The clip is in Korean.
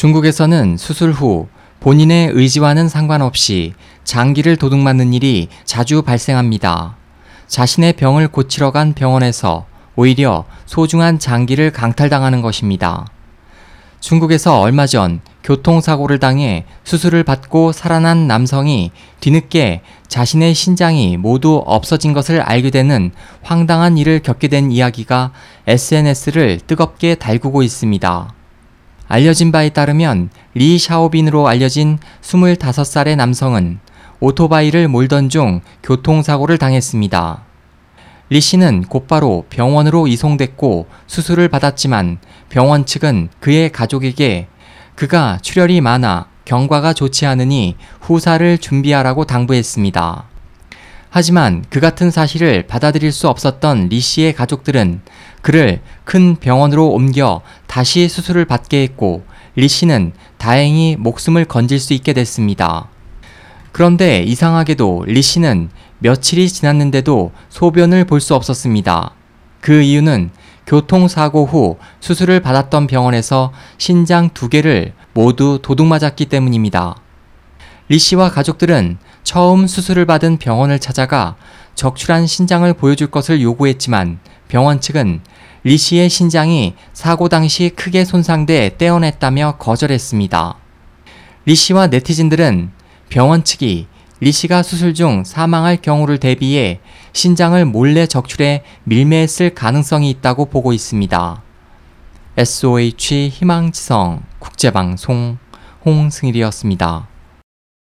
중국에서는 수술 후 본인의 의지와는 상관없이 장기를 도둑맞는 일이 자주 발생합니다. 자신의 병을 고치러 간 병원에서 오히려 소중한 장기를 강탈당하는 것입니다. 중국에서 얼마 전 교통사고를 당해 수술을 받고 살아난 남성이 뒤늦게 자신의 신장이 모두 없어진 것을 알게 되는 황당한 일을 겪게 된 이야기가 SNS를 뜨겁게 달구고 있습니다. 알려진 바에 따르면 리 샤오빈으로 알려진 25살의 남성은 오토바이를 몰던 중 교통사고를 당했습니다. 리 씨는 곧바로 병원으로 이송됐고 수술을 받았지만 병원 측은 그의 가족에게 그가 출혈이 많아 경과가 좋지 않으니 후사를 준비하라고 당부했습니다. 하지만 그 같은 사실을 받아들일 수 없었던 리 씨의 가족들은 그를 큰 병원으로 옮겨 다시 수술을 받게 했고 리 씨는 다행히 목숨을 건질 수 있게 됐습니다. 그런데 이상하게도 리 씨는 며칠이 지났는데도 소변을 볼 수 없었습니다. 그 이유는 교통사고 후 수술을 받았던 병원에서 신장 두 개를 모두 도둑맞았기 때문입니다. 리 씨와 가족들은 처음 수술을 받은 병원을 찾아가 적출한 신장을 보여줄 것을 요구했지만 병원 측은 리 씨의 신장이 사고 당시 크게 손상돼 떼어냈다며 거절했습니다. 리 씨와 네티즌들은 병원 측이 리 씨가 수술 중 사망할 경우를 대비해 신장을 몰래 적출해 밀매했을 가능성이 있다고 보고 있습니다. SOH 희망지성 국제방송 홍승일이었습니다.